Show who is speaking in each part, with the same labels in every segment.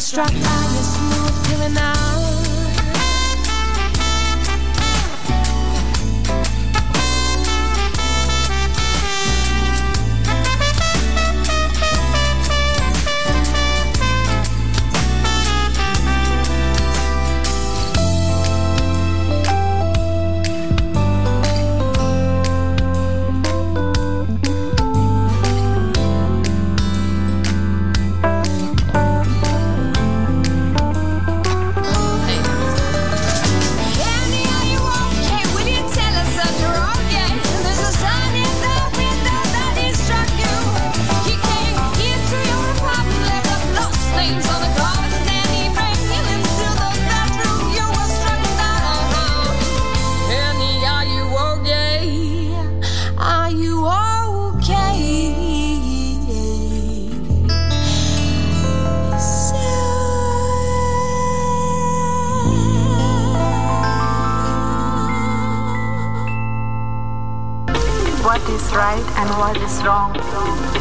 Speaker 1: struck. By your smooth feeling out. heart is wrong too.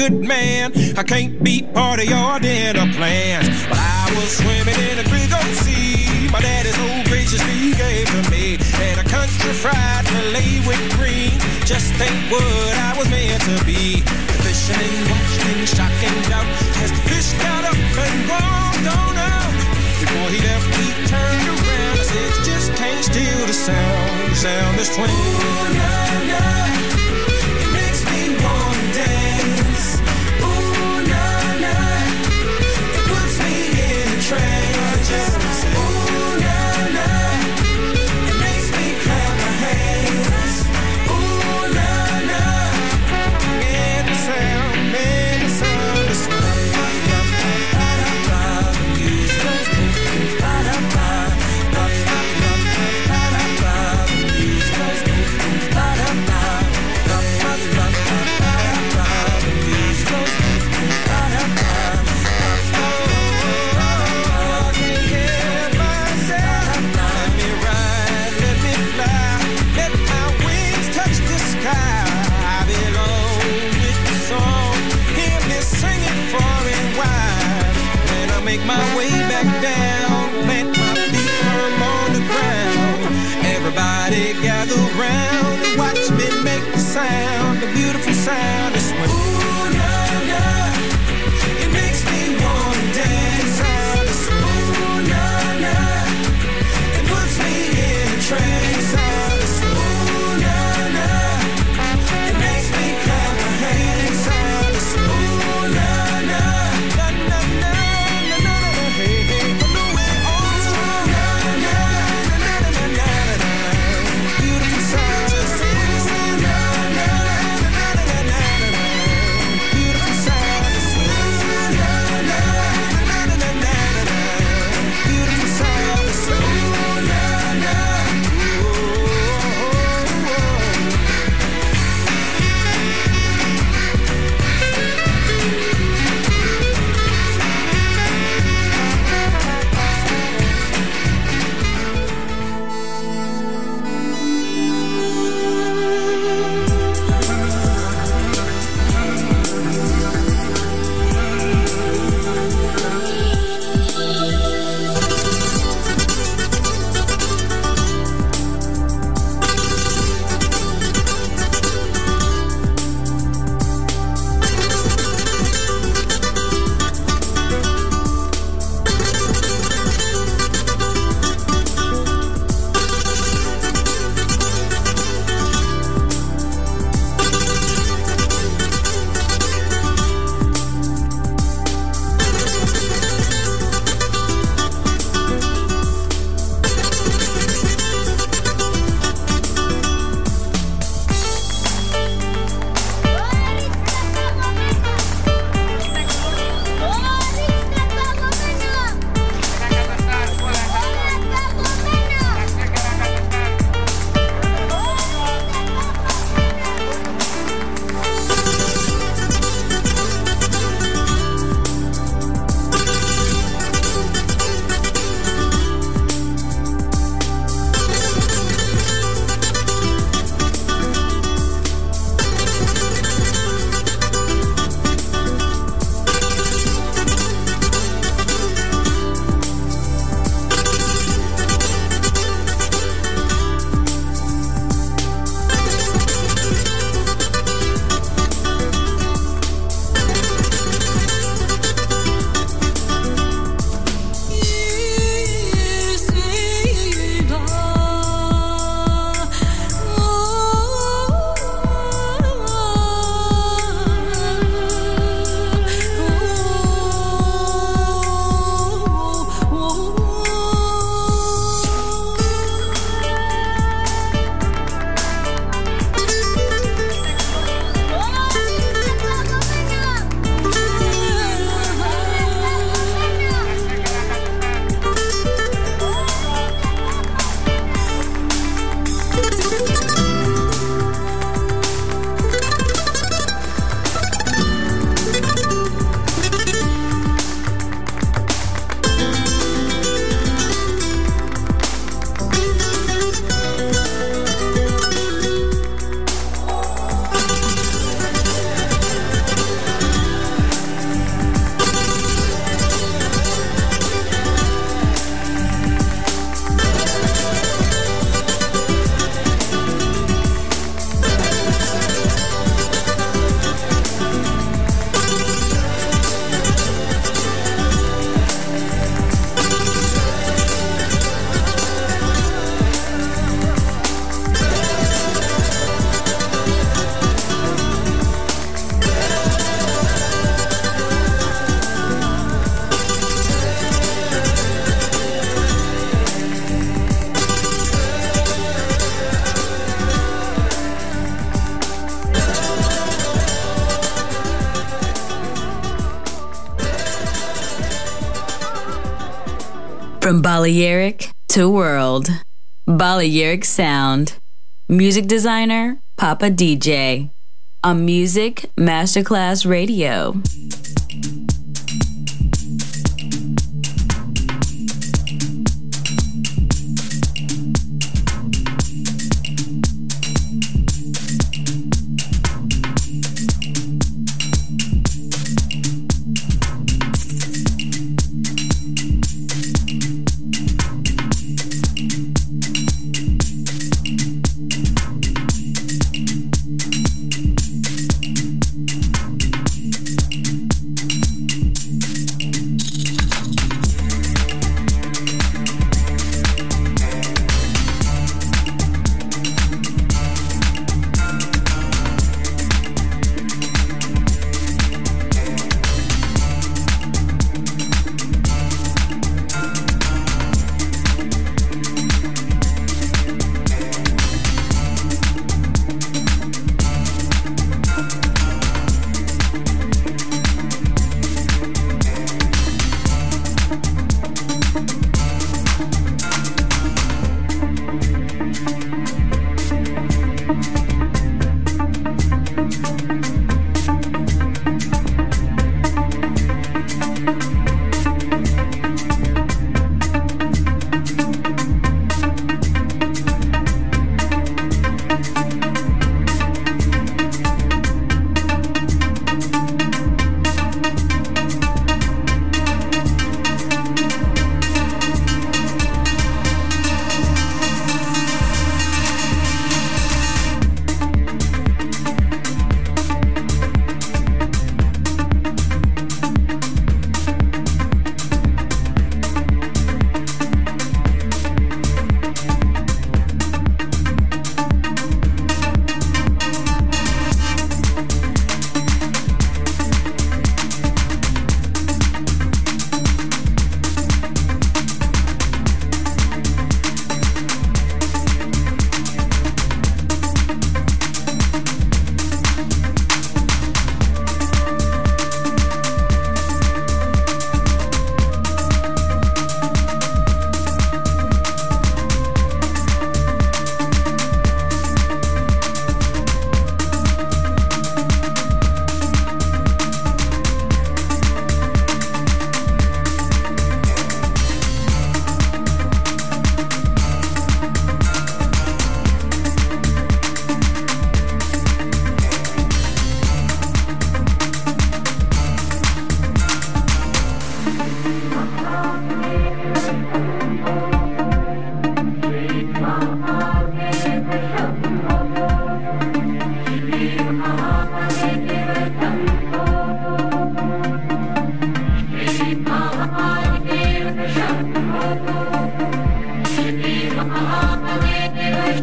Speaker 1: Good man. I can't be part of your dinner plans. But I was swimming in a big old sea. My daddy so graciously gave to me. And a country fried fillet with green. just ain't what I was meant to be. The fisherman watched in shock and doubt as the fish got up and walked on out. Before he left, he turned around and said, just can't steal the sound. The sound is twin. Ooh, nah, nah.
Speaker 2: sand Balearic to world, Balearic sound. Music designer, Papa DJ. On Music Masterclass Radio.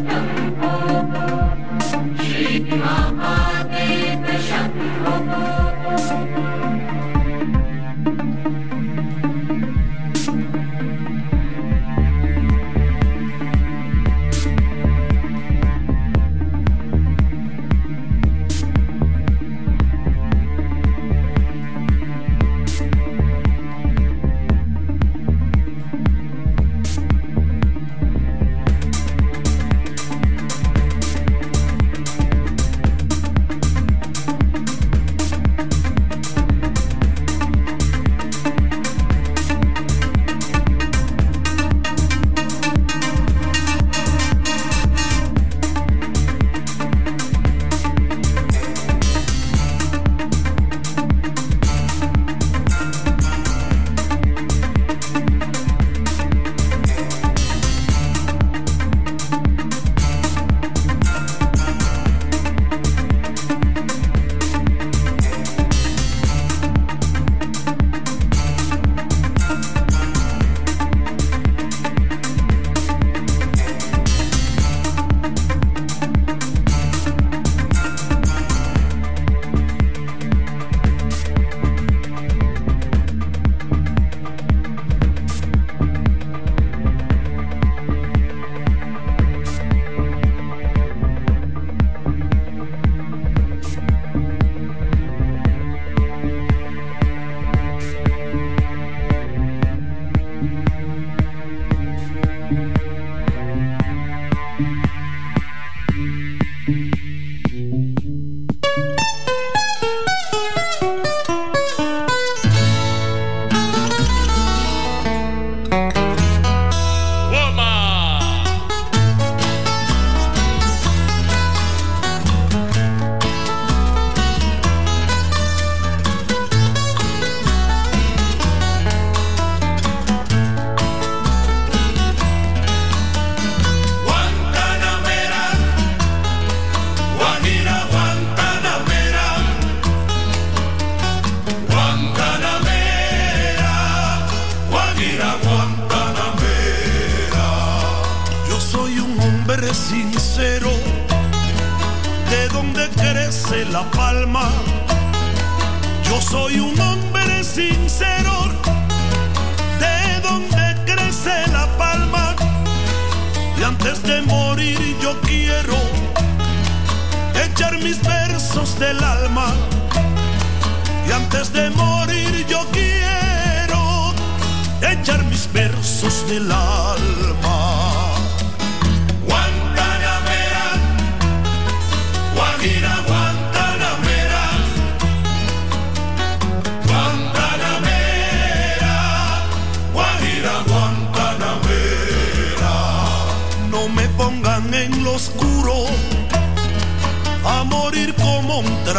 Speaker 3: Help.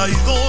Speaker 3: traidor.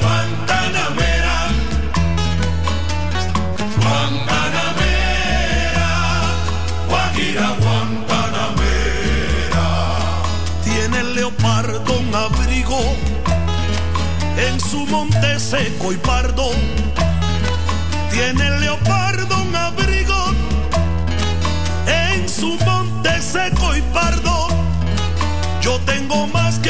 Speaker 3: Guantanamera, Guantanamera, Guagira Guantanamera. Tiene el leopardo un abrigo en su monte seco y pardo. Tiene el leopardo un abrigo en su monte seco y pardo. Yo tengo más que.